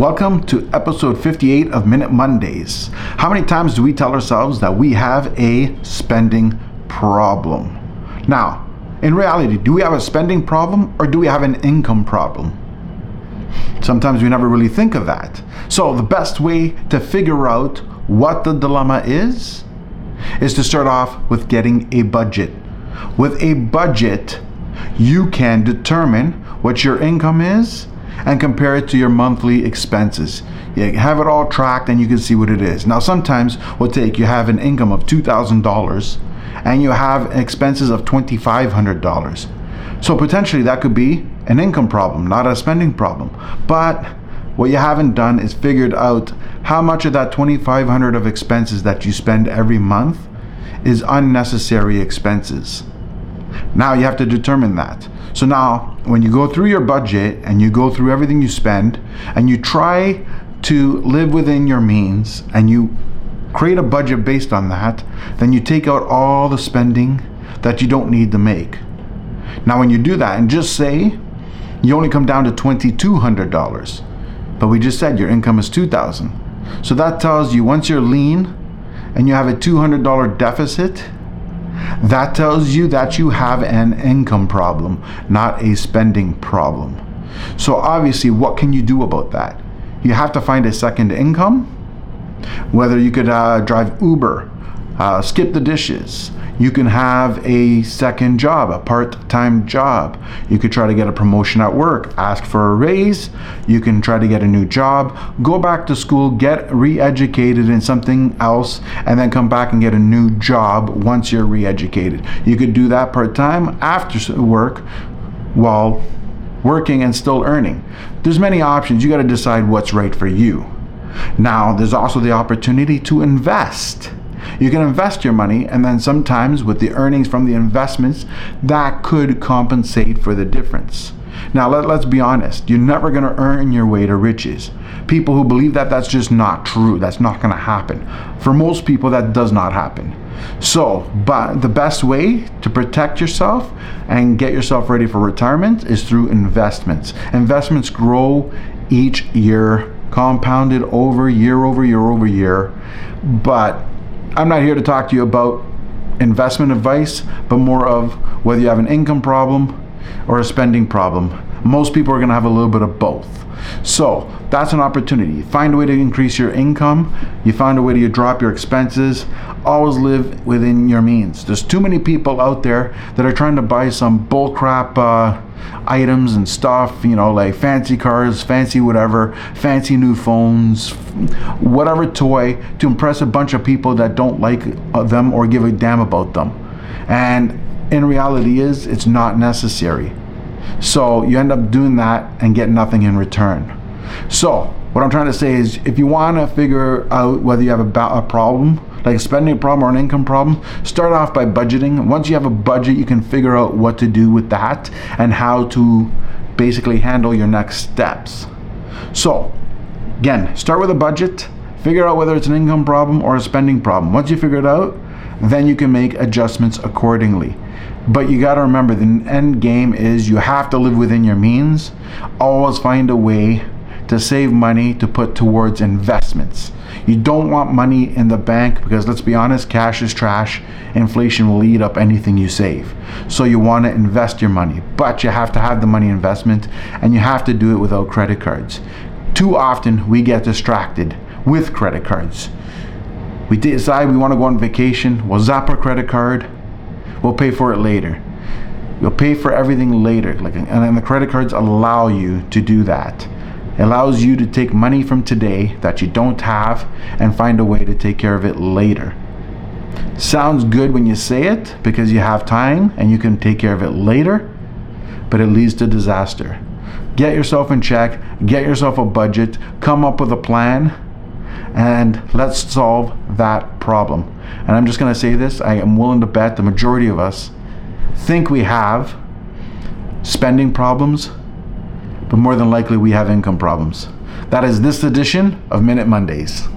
Welcome to episode 58 of Minute Mondays. How many times do we tell ourselves that we have a spending problem? Now, in reality, do we have a spending problem or do we have an income problem? Sometimes we never really think of that. So, the best way to figure out what the dilemma is is to start off with getting a budget. With a budget, you can determine what your income is and compare it to your monthly expenses. You have it all tracked and you can see what it is. Now, sometimes we'll take you have an income of $2,000 and you have expenses of $2,500. So potentially that could be an income problem, not a spending problem. But what you haven't done is figured out how much of that 2500 of expenses that you spend every month is unnecessary expenses. Now you have to determine that. So now, when you go through your budget and you go through everything you spend and you try to live within your means and you create a budget based on that, then you take out all the spending that you don't need to make. Now, when you do that, and just say you only come down to $2,200, but we just said your income is 2000 So that tells you once you're lean and you have a $200 deficit, that tells you that you have an income problem, not a spending problem. So, obviously, what can you do about that? You have to find a second income, whether you could uh, drive Uber, uh, skip the dishes, you can have a second job, a part time job. You could try to get a promotion at work, ask for a raise. You can try to get a new job, go back to school, get re educated in something else, and then come back and get a new job once you're re educated. You could do that part time after work while working and still earning. There's many options. You got to decide what's right for you. Now, there's also the opportunity to invest. You can invest your money, and then sometimes with the earnings from the investments, that could compensate for the difference. Now, let, us be honest, you're never going to earn your way to riches. People who believe that, that's just not true. That's not going to happen. For most people, that does not happen. So, but the best way to protect yourself and get yourself ready for retirement is through investments. Investments grow each year, compounded over year over year over year. But I'm not here to talk to you about investment advice, but more of whether you have an income problem or a spending problem. Most people are going to have a little bit of both. So that's an opportunity. Find a way to increase your income. You find a way to drop your expenses. Always live within your means. There's too many people out there that are trying to buy some bullcrap uh, items and stuff, you know, like fancy cars, fancy whatever, fancy new phones, whatever toy to impress a bunch of people that don't like uh, them or give a damn about them. And in reality is it's not necessary. So you end up doing that and get nothing in return. So what I'm trying to say is if you want to figure out whether you have a, ba- a problem, like a spending problem or an income problem, start off by budgeting. Once you have a budget, you can figure out what to do with that and how to basically handle your next steps. So, again, start with a budget, figure out whether it's an income problem or a spending problem. Once you figure it out, then you can make adjustments accordingly. But you got to remember the end game is you have to live within your means. Always find a way to save money to put towards investments. You don't want money in the bank because let's be honest, cash is trash. Inflation will eat up anything you save. So you want to invest your money, but you have to have the money investment and you have to do it without credit cards. Too often we get distracted with credit cards. We decide we want to go on vacation, we'll zap our credit card, we'll pay for it later. You'll pay for everything later. Like, and the credit cards allow you to do that. It allows you to take money from today that you don't have and find a way to take care of it later. Sounds good when you say it because you have time and you can take care of it later, but it leads to disaster. Get yourself in check, get yourself a budget, come up with a plan, and let's solve that problem. And I'm just going to say this I am willing to bet the majority of us think we have spending problems but more than likely we have income problems. That is this edition of Minute Mondays.